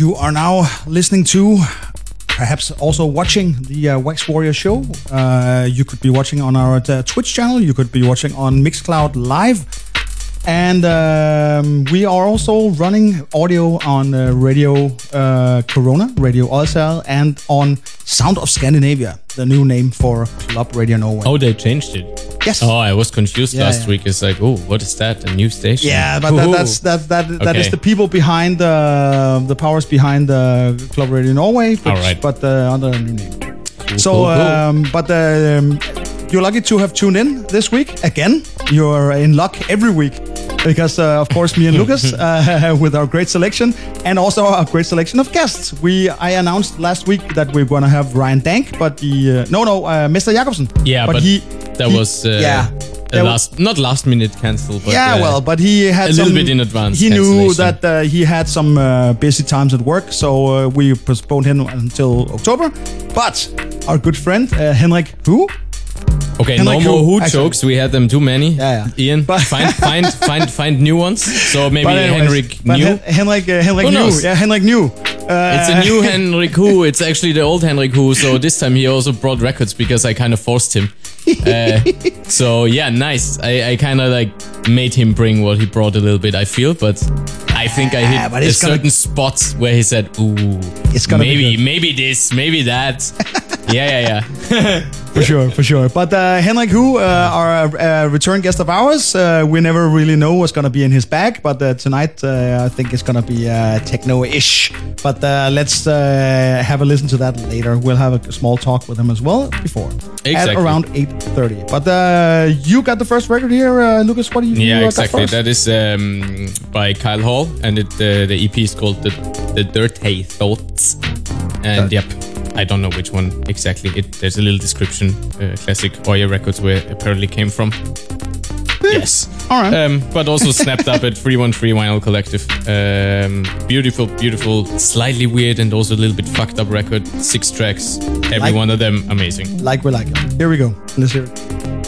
You are now listening to, perhaps also watching the uh, Wax Warrior show. Uh, you could be watching on our uh, Twitch channel. You could be watching on Mixcloud Live. And um, we are also running audio on uh, Radio uh, Corona, Radio Oilcell, and on Sound of Scandinavia, the new name for Club Radio Norway. Oh, they changed it. Yes. Oh, I was confused Yeah, last yeah. week. It's like, oh, what is that? A new station? Yeah, but that, that's that that that is the people behind the the powers behind the Club Radio Norway, which, All right. but uh, under a new name. so, cool, cool. um, but um, you're lucky to have tuned in this week again. You're in luck every week because, uh, of course, me and Lucas uh, with our great selection and also our great selection of guests. We I announced last week that we're gonna have Ryan Dank, but the uh, no no uh, Mr. Jacobsen. yeah, but, he that he- was uh, yeah. last, not last minute cancel, but yeah, uh, well, but he had a some, little bit in advance He knew that uh, he had some uh, busy times at work, so uh, we postponed him until October. But our good friend uh, Henrik, who okay, Henrik no more who- who jokes. We had them too many. Yeah, yeah. Ian, But- find find find find new ones. So maybe Henrik new. Hen- Henrik, uh, Henrik Who knew, knows? yeah, Henrik knew. Uh, It's a new Henrik Who. It's actually the old Henrik Who. So this time he also brought records because I kind of forced him. Uh, so yeah, nice. I, I kind of like made him bring what he brought a little bit. I feel, but I think I hit but a certain spot where he said, "Ooh, It's gonna maybe maybe this, maybe that." Yeah, yeah, yeah. for sure, for sure. But uh, Henrik, who uh, a, a return guest of ours, uh, we never really know what's gonna be in his bag. But uh, tonight, uh, I think it's gonna be uh, techno-ish. But uh, let's uh, have a listen to that later. We'll have a small talk with him as well before at around eight thirty. But uh, you got the first record here, uh, Lucas. What do you? you, Yeah, uh, exactly. That is um, by Kyle Hall, and it, uh, the EP is called the the Dirty Thoughts. And yep, I don't know which one exactly. It there's a little description. Uh, classic Oya Records, where it apparently came from. yes. All right. Um, but also snapped up at 313 Vinyl Collective. Um, beautiful, beautiful, slightly weird, and also a little bit fucked up record. Six tracks, every Like- one of them amazing. like we like. Here we go. Let's hear it.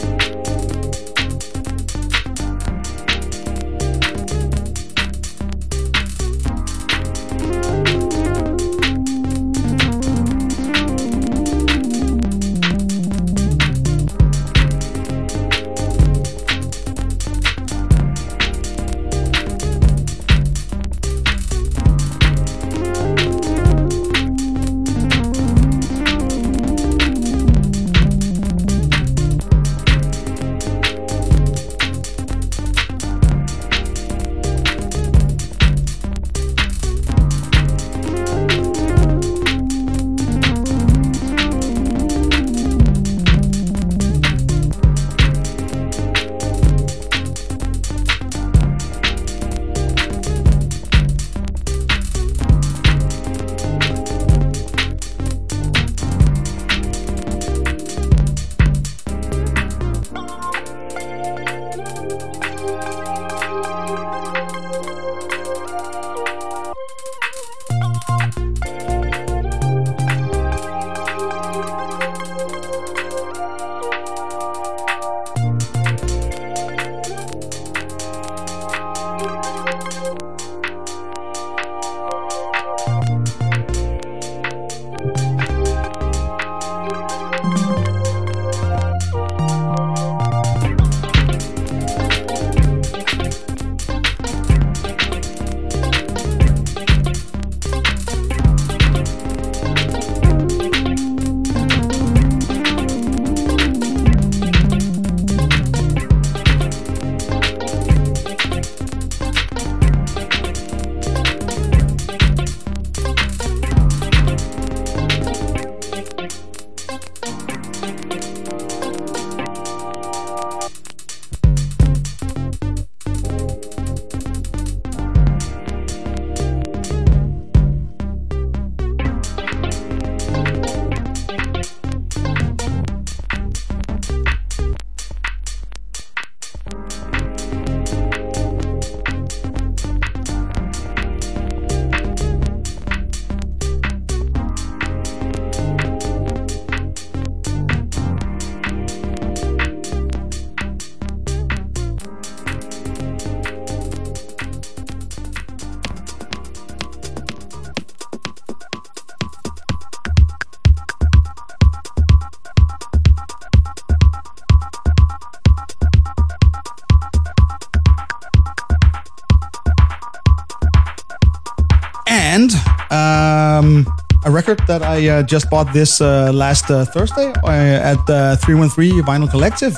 That I uh, just bought this uh, last uh, Thursday uh, at the 313 Vinyl Collective.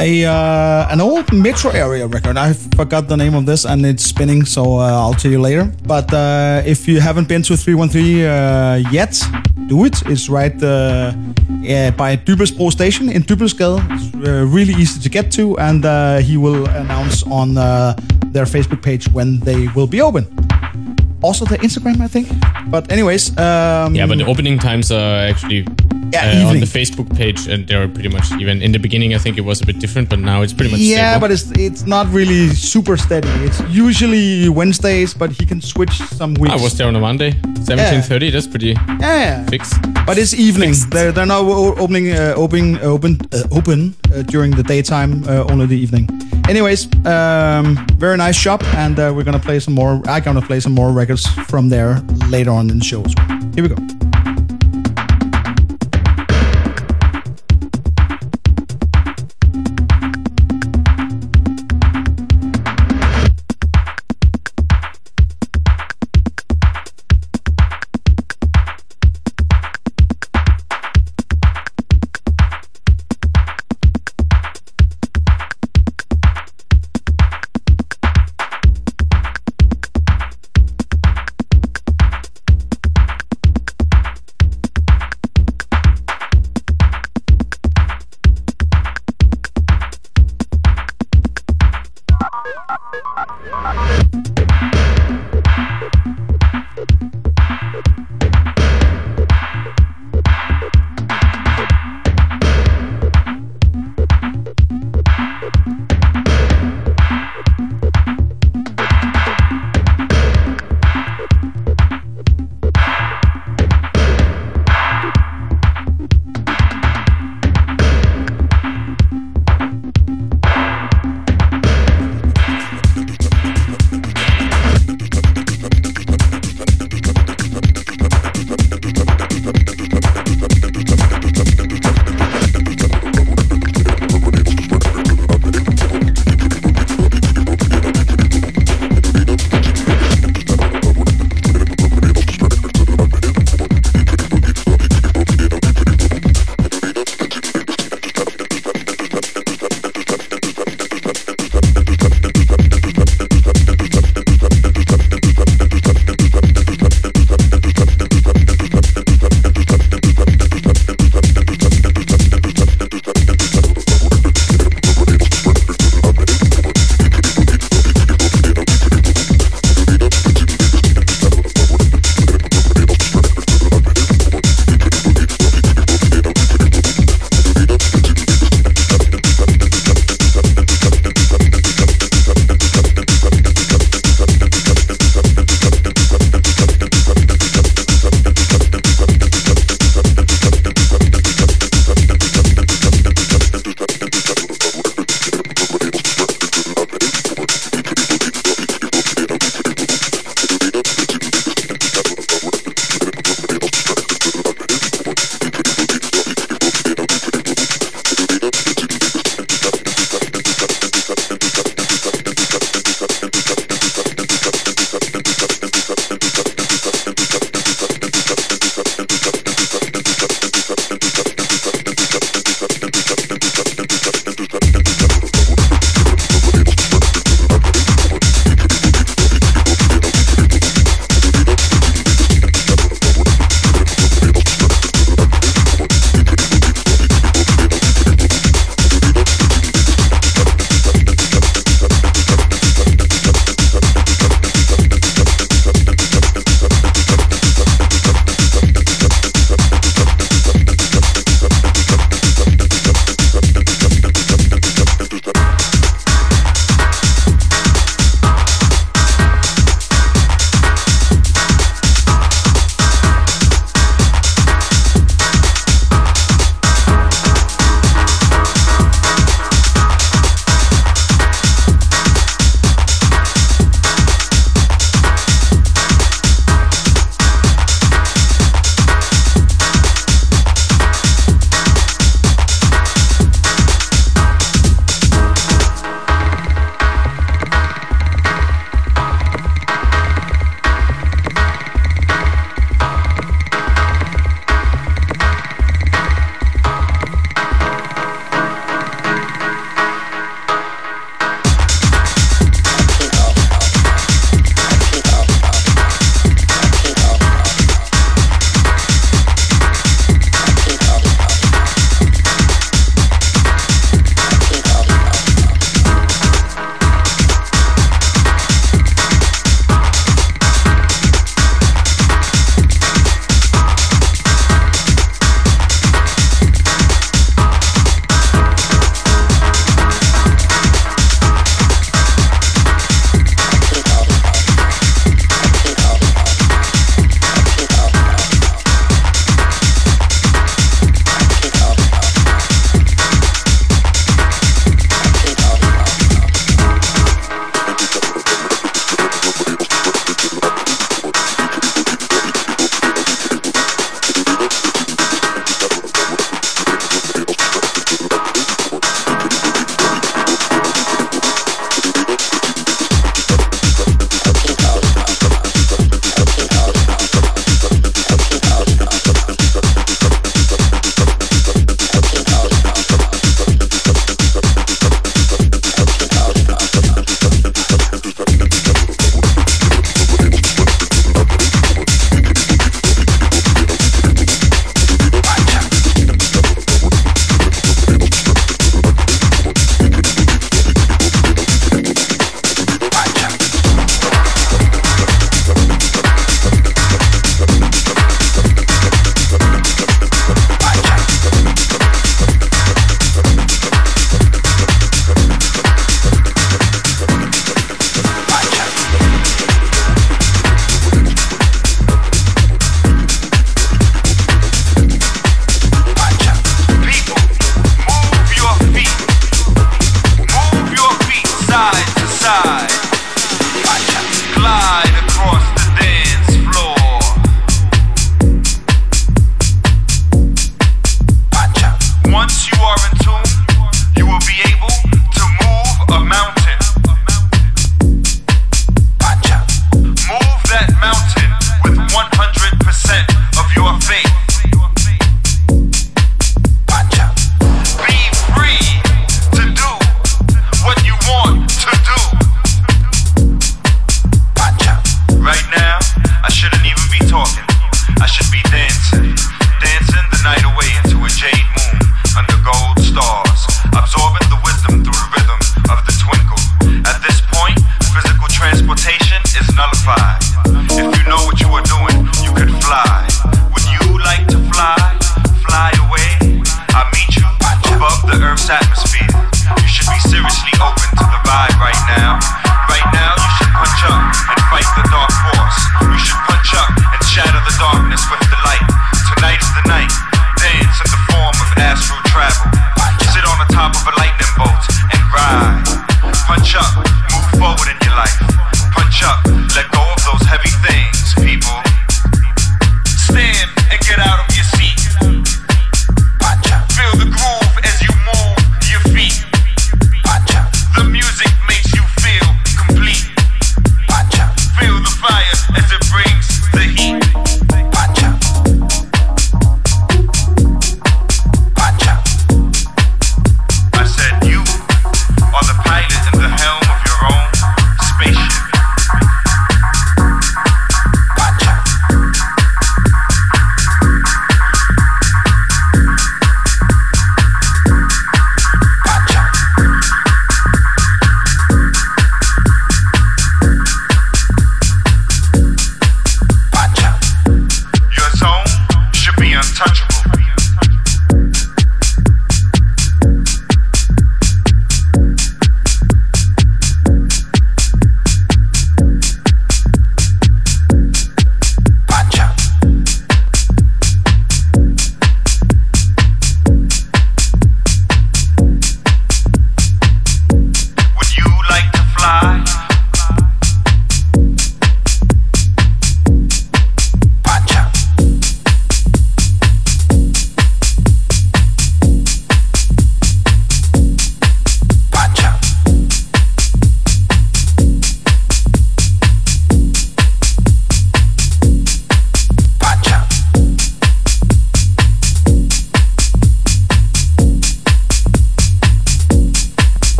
A uh, an old metro area record. I forgot the name of this, and it's spinning, so uh, I'll tell you later. But uh, if you haven't been to 313 uh, yet, do it. It's right uh, uh, by Dybbølsbro Station in Dybbølsgade. It's uh, really easy to get to, and uh, he will announce on uh, their Facebook page when they will be open. Also, the Instagram, I think. But anyways, um, Yeah, but the opening times are actually Yeah, uh, on the Facebook page, and they're pretty much even. In the beginning, I think it was a bit different, but now it's pretty much. yeah, stable. but it's it's not really super steady. It's usually Wednesdays, but he can switch some weeks. I was there on a Monday, seventeen thirty. That's pretty yeah, fixed. but it's evening. They're they're not opening uh, opening open uh, open uh, during the daytime. Uh, only the evening. Anyways, um, very nice shop, and uh, we're gonna play some more. I'm gonna play some more records from there later on in the show as well. Here we go.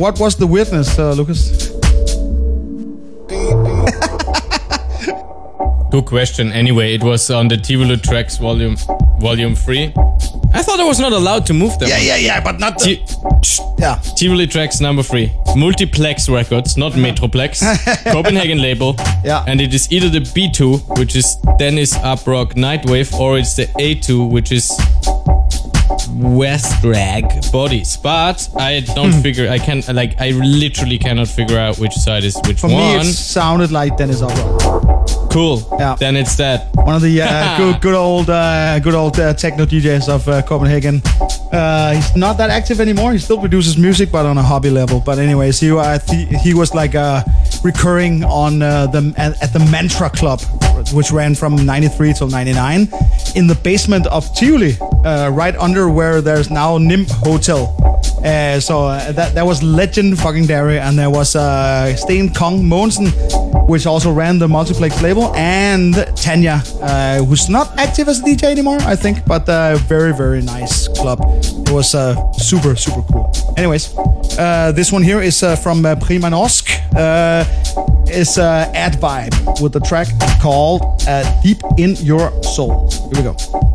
What was the weirdness, uh, Lucas? Good question. Anyway, it was on the Tivoli tracks volume volume three. I thought I was not allowed to move them. Yeah, yeah, yeah, but not the. Ti- Shh. Yeah. Tivoli tracks number three. Multiplex Records, not Metroplex. Copenhagen label. Yeah. And it is either the B2, which is Dennis Uprock Nightwave, or it's the A2, which is West Drag Bodies. But I don't Hmm. figure, I can like, I literally cannot figure out which side is which For one. me, it sounded like Dennis Upper. cool. Yeah. Then it's that. One of the uh, good, good old, uh, good old uh, techno DJs of uh, Copenhagen. Uh, he's not that active anymore. He still produces music, but on a hobby level. But anyways, he uh, th- he was like uh, recurring on uh, the at, at the Mantra Club, which ran from '93 till '99, in the basement of Tivoli, uh, right under where there's now Nimb Hotel. Uh, so uh, that that was legend fucking dairy, and there was uh, Sten Kong Mogensen, which also ran the multiplex label, and Tanya, uh, who's not active as a DJ anymore, I think, but uh, very very nice club. It was uh, super super cool. Anyways, this one here is from uh, uh, Ad Vibe with the track called Deep in Your Soul. Here we go.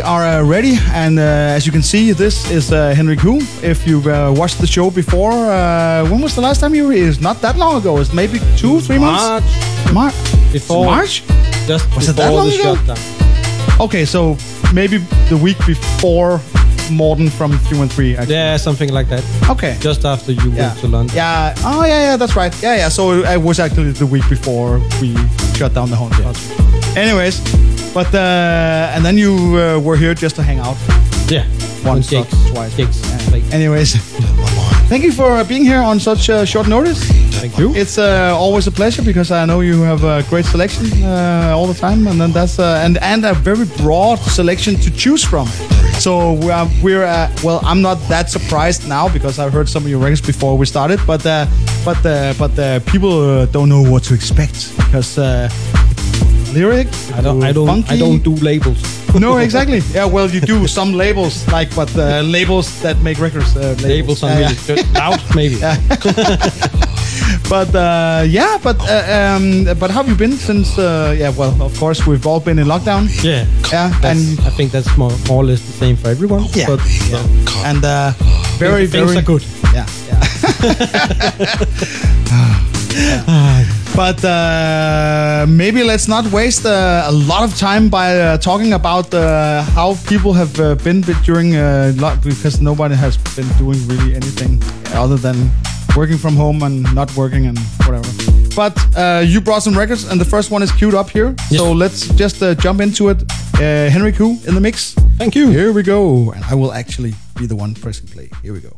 We are uh, ready, and uh, as you can see, this is uh, Henry Koo. If you've uh, watched the show before, uh, when was the last time you? were- It's not that long ago. It's maybe two, three months. March March. before March. just Was it before that long the ago? shutdown. Okay, so maybe the week before Morten from 313. Actually. Yeah, something like that. Okay. Just after you yeah. went to London. Yeah. Oh, yeah, yeah, that's right. Yeah, yeah. So it was actually the week before we shut down the whole country. Anyways, but uh, and then you uh, were here just to hang out. Yeah. Once, gigs, twice. gigs. Yeah. Anyways, thank you for being here on such uh, short notice. thank you. It's uh, always a pleasure because I know you have a great selection uh, all the time, and then that's uh, and and a very broad selection to choose from. So we're uh, well. I'm not that surprised now because I've heard some of your records before we started, but uh, but uh, but uh, people don't know what to expect because uh, lyric. I don't. I don't. funky. I don't do labels. No, exactly. Yeah, well, you do some labels like, but uh, labels that make records. Uh, Labels on Yeah, really yeah. good. loud, maybe. But uh, yeah, but uh, um, but how have you been since? Uh, yeah, well, of course we've all been in lockdown. Yeah. Yeah, That's, and I think that's more, more or less the same for everyone. Yeah. But yeah, and uh, very things very are good. Yeah, yeah. But uh, maybe let's not waste uh, a lot of time by uh, talking about uh, how people have uh, been during uh, lock because nobody has been doing really anything other than working from home and not working and whatever. But uh, you brought some records, and the first one is queued up here. So let's just uh, jump into it. Uh, Henry Koo in the mix. Thank you. Here we go, and I will actually be the one pressing play. Here we go.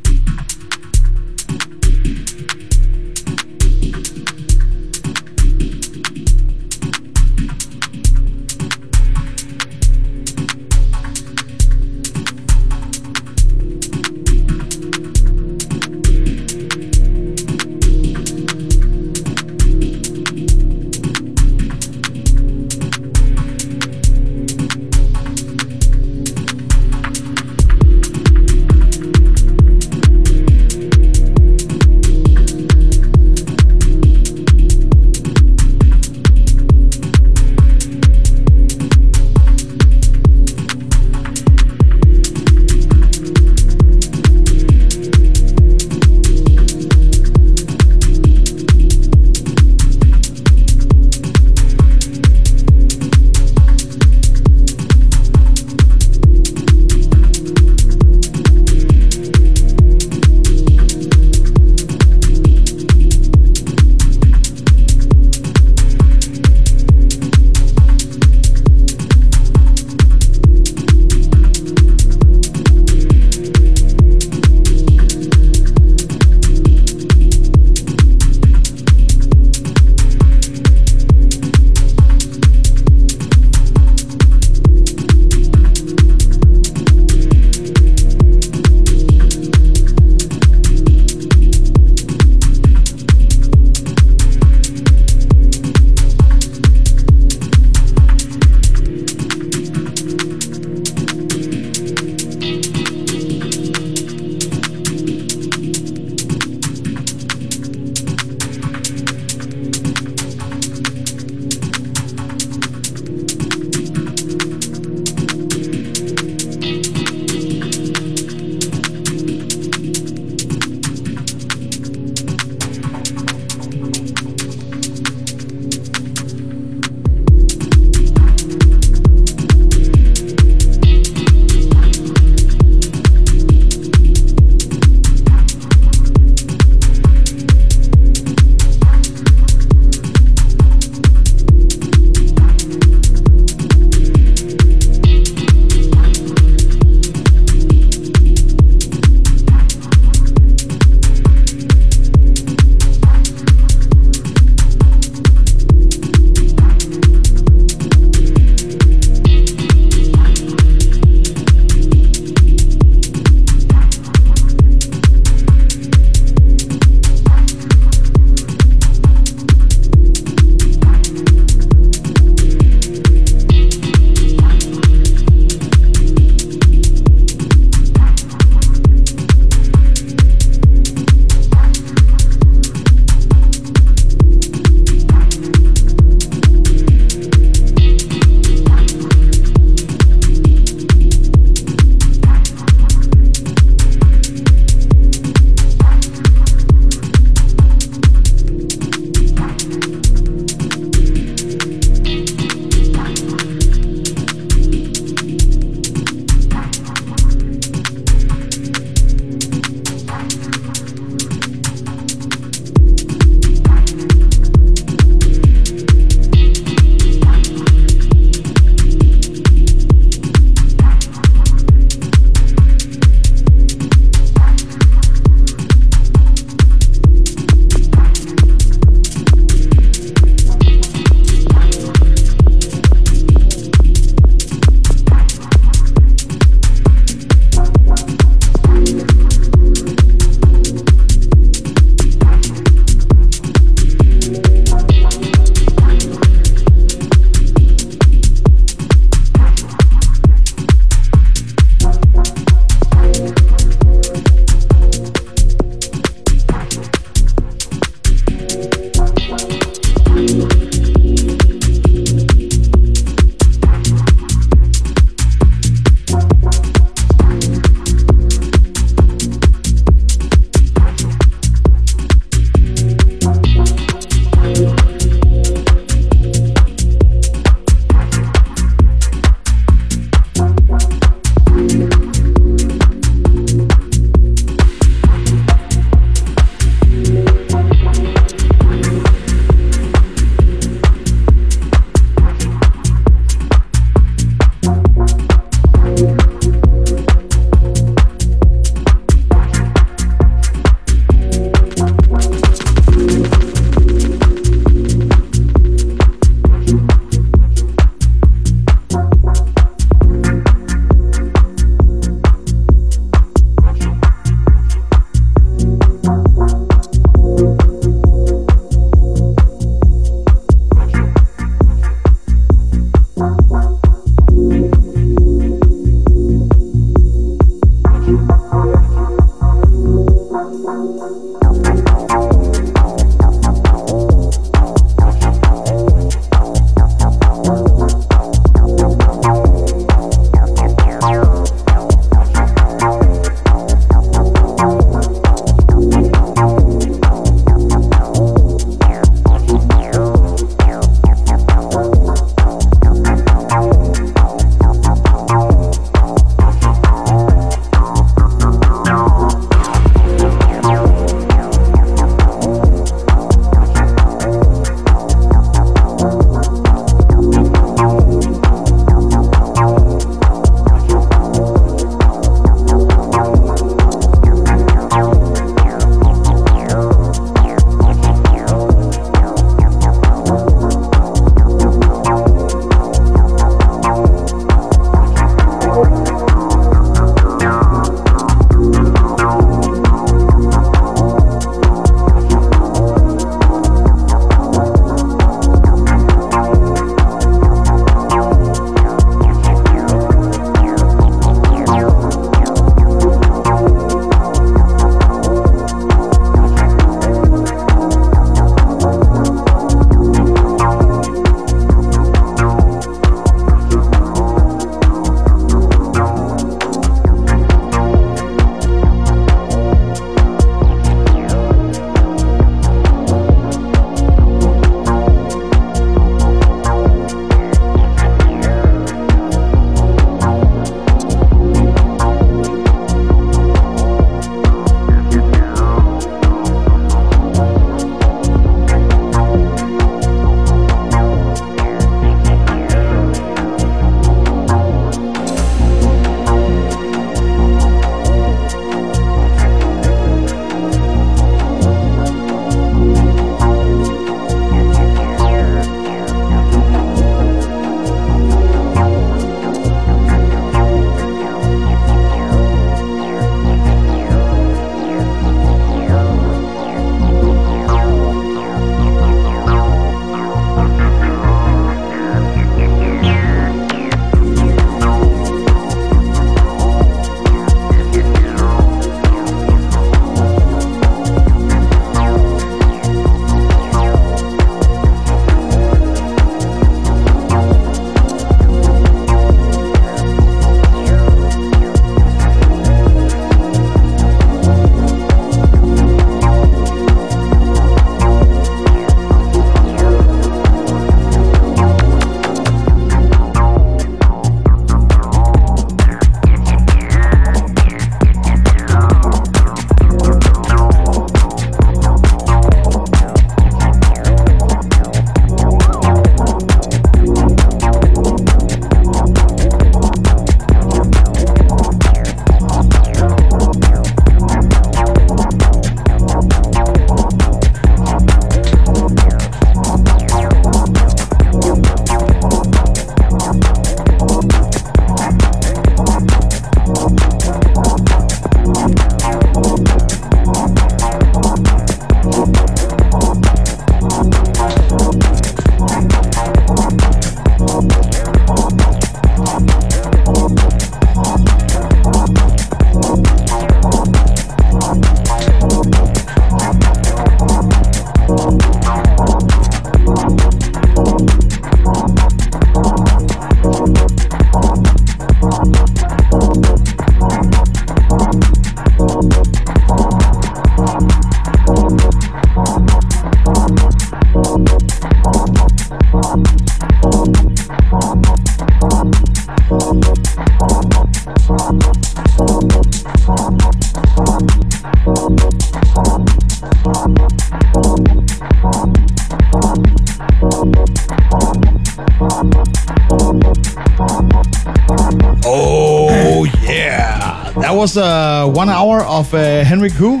Was uh, one hour of uh, Henrik Hu.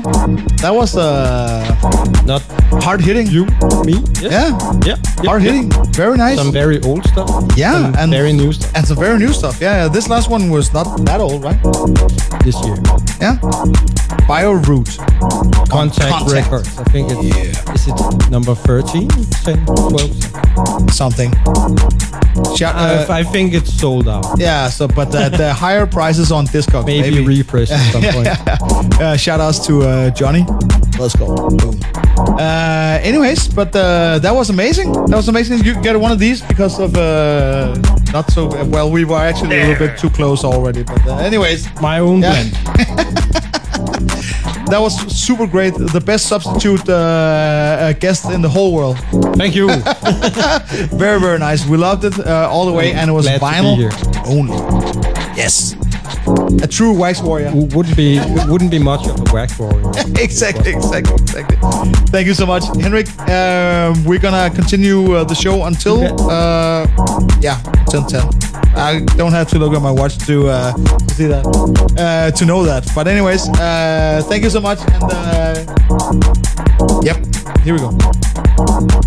That was uh, Not hard hitting. you, me. Yeah, Yeah. yeah hard yeah. hitting. Very nice. Some very old stuff. Yeah, Some and- very new stuff and some very new stuff. Yeah, yeah, this last one was not that old, right? this year. Yeah. Bioroot. Contact, Contact. Records. I think it's is it number 13, 10, 12. Something. Shout, Uh, uh, I think it's sold out. yeah, so but uh, the higher prices on Discog. Maybe, maybe. repress at some point. uh, shout outs to uh, Johnny. Let's go. Boom. Uh, anyways, but uh, that was amazing. That was amazing. You get one of these because of uh, not so well. We were actually a little bit too close already. But uh, anyways, My own Yeah. blend. that was super great. The best substitute uh, uh, guest in the whole world. Thank you. Very very nice. We loved it uh, all the way, and it was Glad vinyl only. Yes, a true wax warrior. Wouldn't be it wouldn't be much of a whack warrior. exactly, exactly, exactly. Thank you so much, Henrik. Um, we're gonna continue uh, the show until uh, yeah, until ten. I don't have to look at my watch to, uh, see that, uh, to know that. But anyways, uh, thank you so much, and uh, yep, here we go.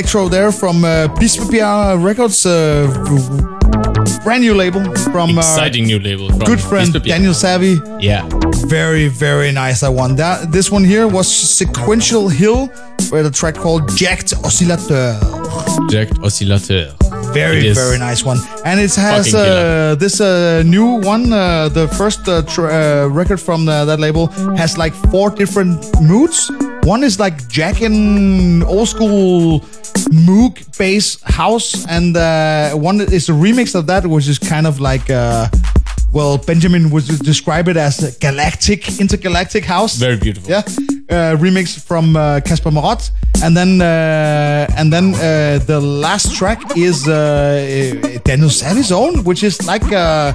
Electro there from uh, Bispebjerg Records, uh, brand new label from uh, Exciting new label. From good friend Daniel Savvy. Yeah. Very, very nice. I one. That this one here was Sequential Hill with a track called Jacked Oscillateur. Jacked Oscillateur. Very, very nice one. And it has uh, this uh, new one, uh, the first uh, uh, record from uh, that label, has like four different moods. One is like jacking old school Moog bass house, and uh, one is a remix of that, which is kind of like. Uh, well, Benjamin would describe it as a galactic, intergalactic house. Very beautiful. Yeah, uh, remix from uh, Casper Marot, and then uh, and then uh, the last track is uh, Daniel Savi's own, which is like uh,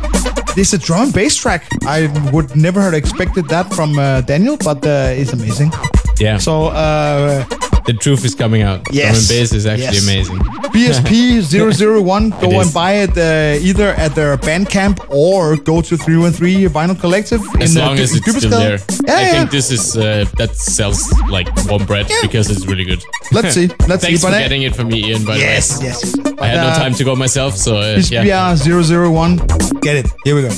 this a drum and bass track. I would never have expected that from uh, Daniel, but uh, it's amazing. Yeah. So uh, the truth is coming out. Yes. Drum and bass is actually Yes. amazing. BSP 001, go and buy it uh, either at their Bandcamp or go to 313 Vinyl Collective. As in, uh, long as in it's still there. Yeah, I yeah. think this is uh, that sells like one bread Yeah. because it's really good. Let's see. Let's see. Thanks see. for But I- getting it for me, Ian. By Yes, the way, yes. yes. I had no time to go myself, so uh, yeah. BSP 001, get it. Here we go.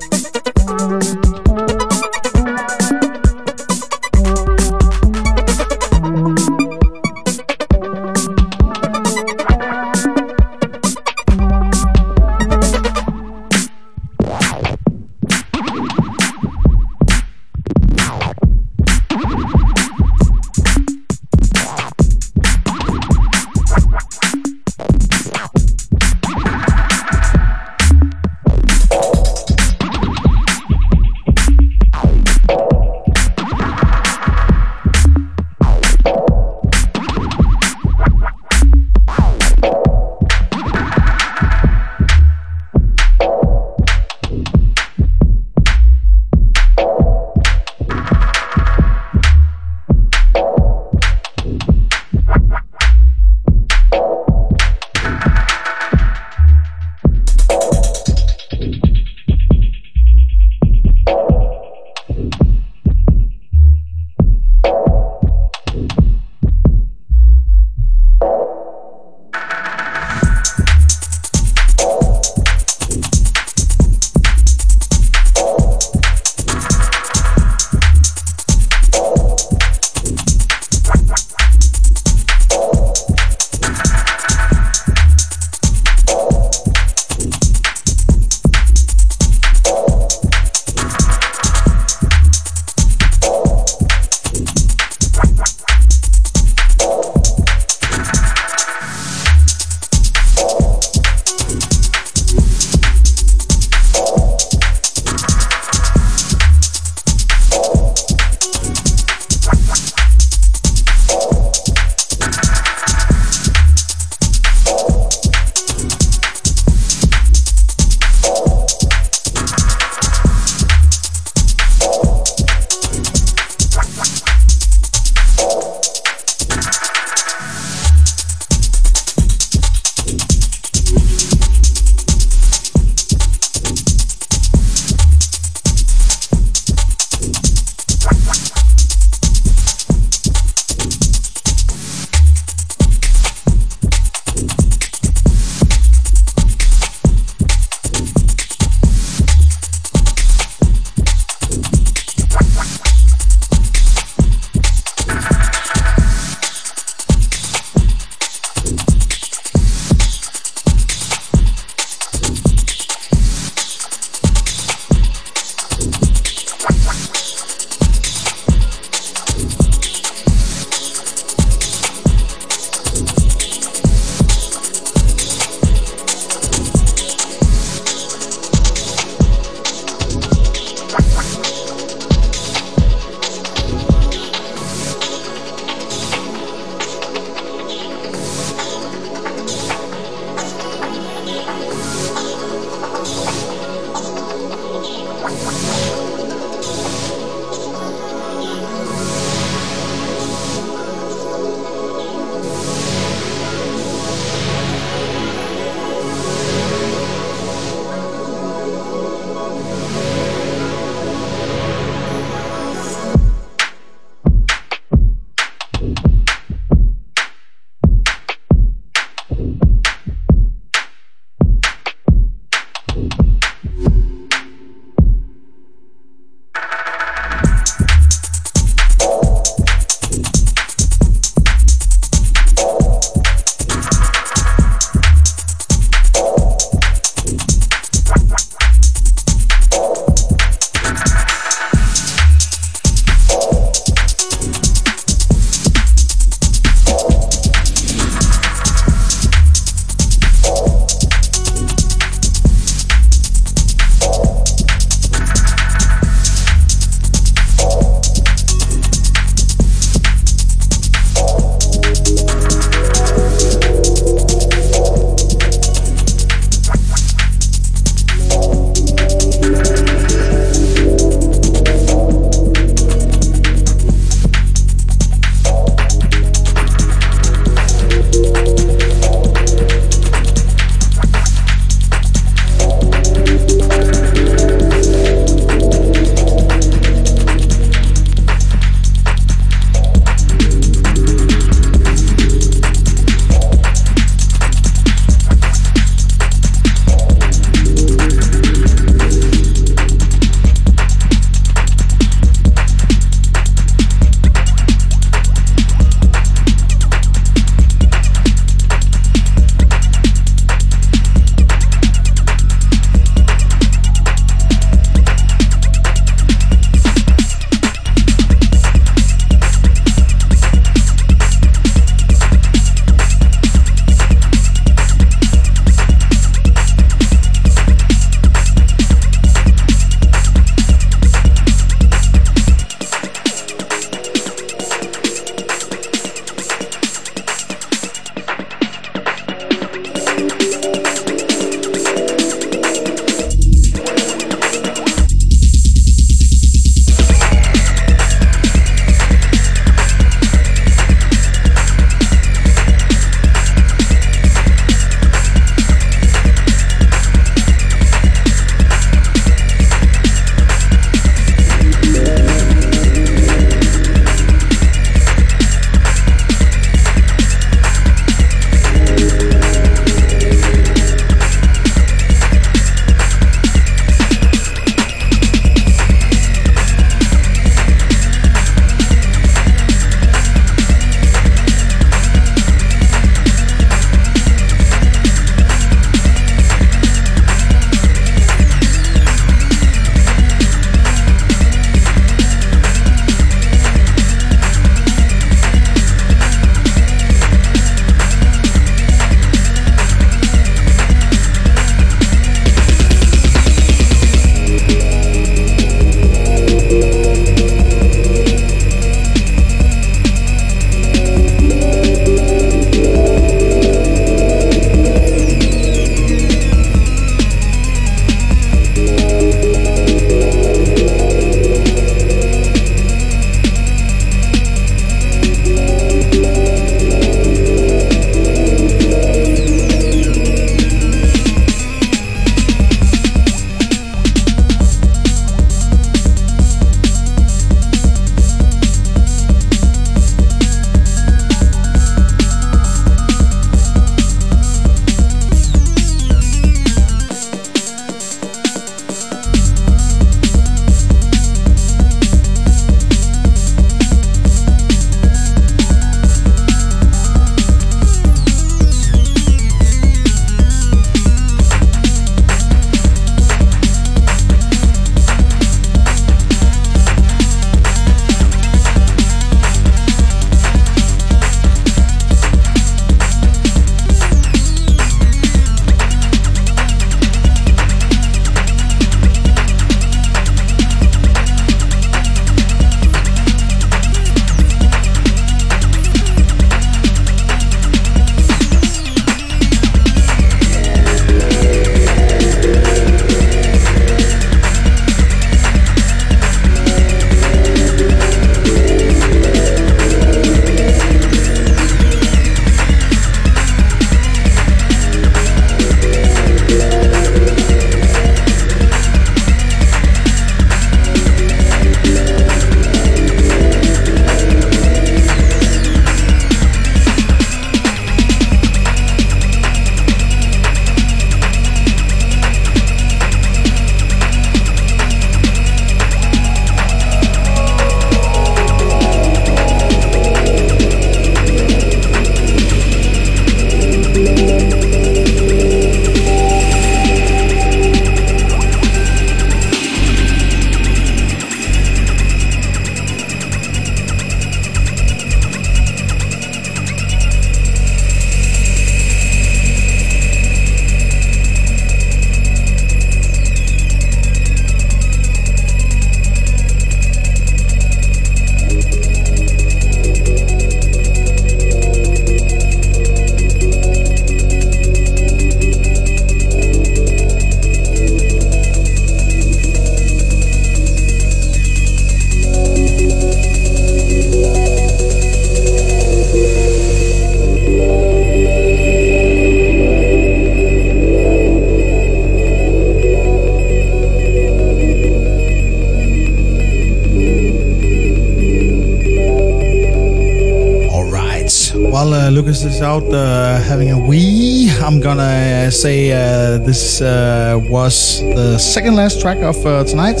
Is out uh, having a wee, I'm gonna say uh, this uh, was the second last track of uh, tonight.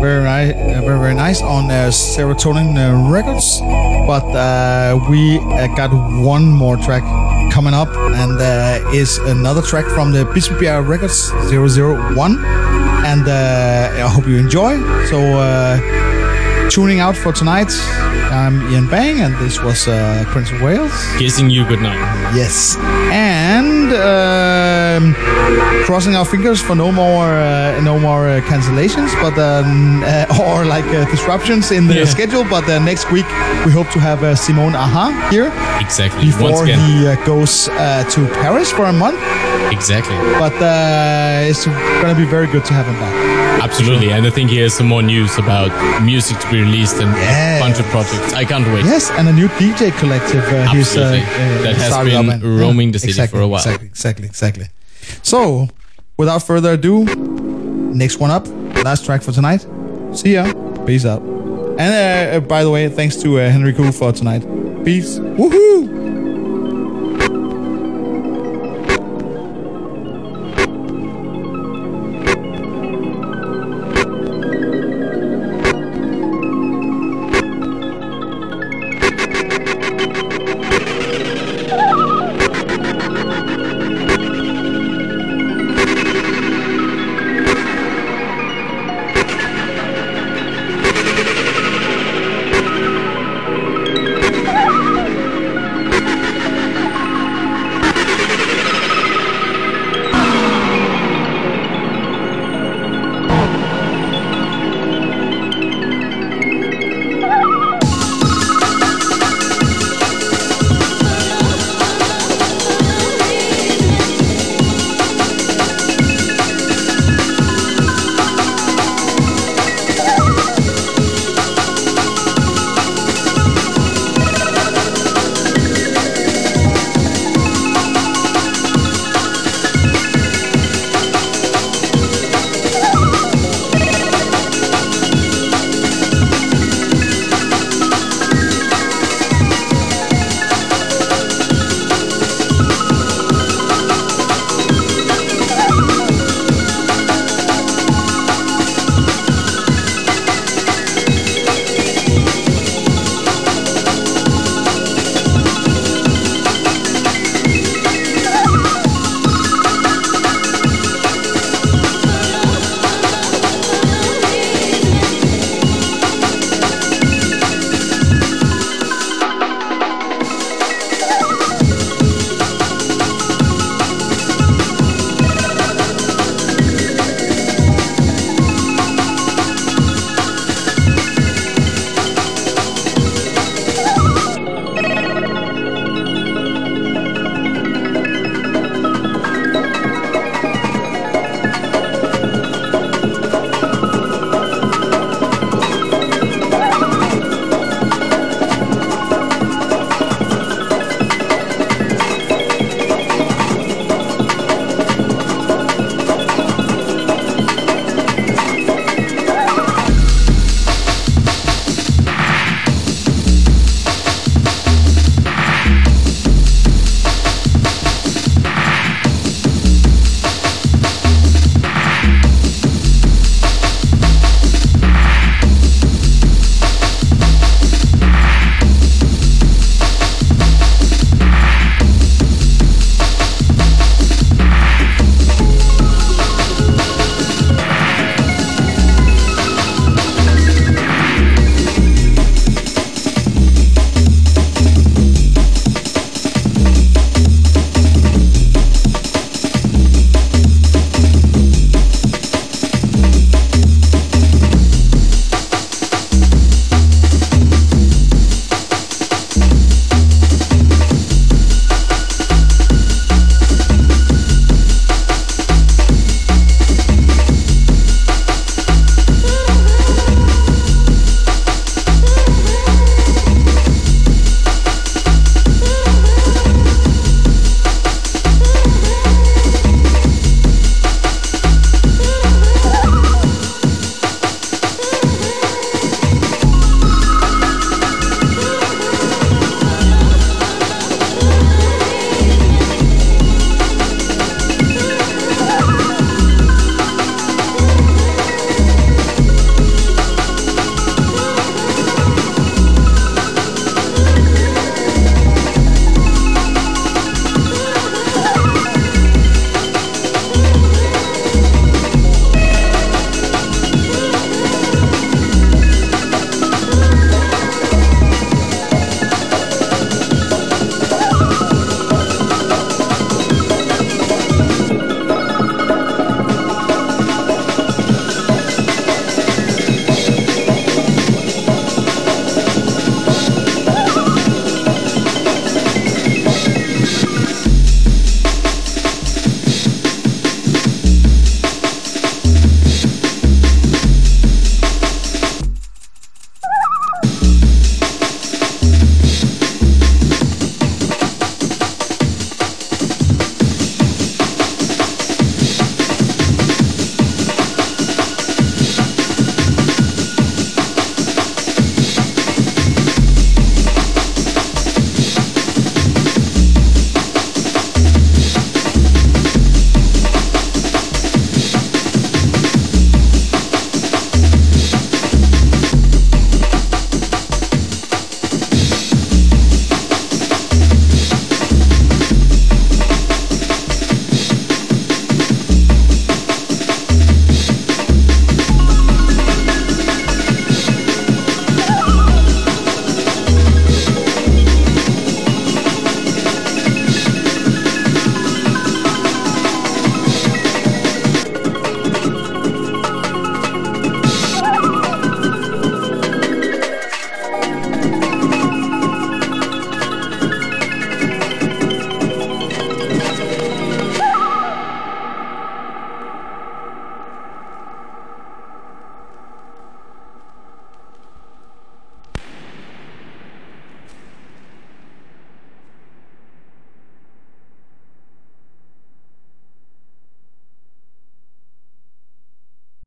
Very, ni- uh, very, very nice on uh, Serotonin Records. But we got one more track coming up, and uh, is another track from the Bispebjerg Records 001. And I hope you enjoy. So. Tuning out for tonight. I'm Ian Bang, and this was uh, Prince of Wales. Kissing you goodnight. Yes, and um, crossing our fingers for no more, uh, no more uh, cancellations, but um, uh, or like uh, disruptions in the Yeah. schedule. But uh, next week we hope to have uh, Simone Aha here Exactly. Before he uh, goes uh, to Paris for a month. Exactly. But uh, it's gonna be very good to have him back. Absolutely. And I think he has some more news about music to be released and a bunch of projects. I can't wait. Yes, and a new DJ collective. Uh, he's, uh, uh, That has been roaming the city exactly, for a while. Exactly, exactly, exactly. So, without further ado, next one up, last track for tonight. See ya. Peace out. And uh, uh, by the way, thanks to uh, Henry Koo for tonight. Peace. Woohoo!